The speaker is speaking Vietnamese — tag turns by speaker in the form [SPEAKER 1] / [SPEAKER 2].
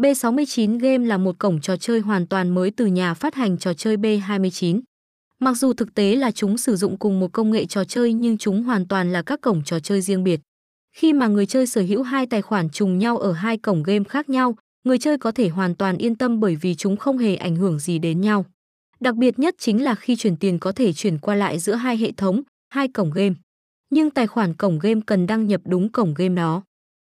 [SPEAKER 1] B69 Game là một cổng trò chơi hoàn toàn mới từ nhà phát hành trò chơi B29. Mặc dù thực tế là chúng sử dụng cùng một công nghệ trò chơi nhưng chúng hoàn toàn là các cổng trò chơi riêng biệt. Khi mà người chơi sở hữu hai tài khoản trùng nhau ở hai cổng game khác nhau, người chơi có thể hoàn toàn yên tâm bởi vì chúng không hề ảnh hưởng gì đến nhau. Đặc biệt nhất chính là khi chuyển tiền có thể chuyển qua lại giữa hai hệ thống, hai cổng game. Nhưng tài khoản cổng game cần đăng nhập đúng cổng game đó.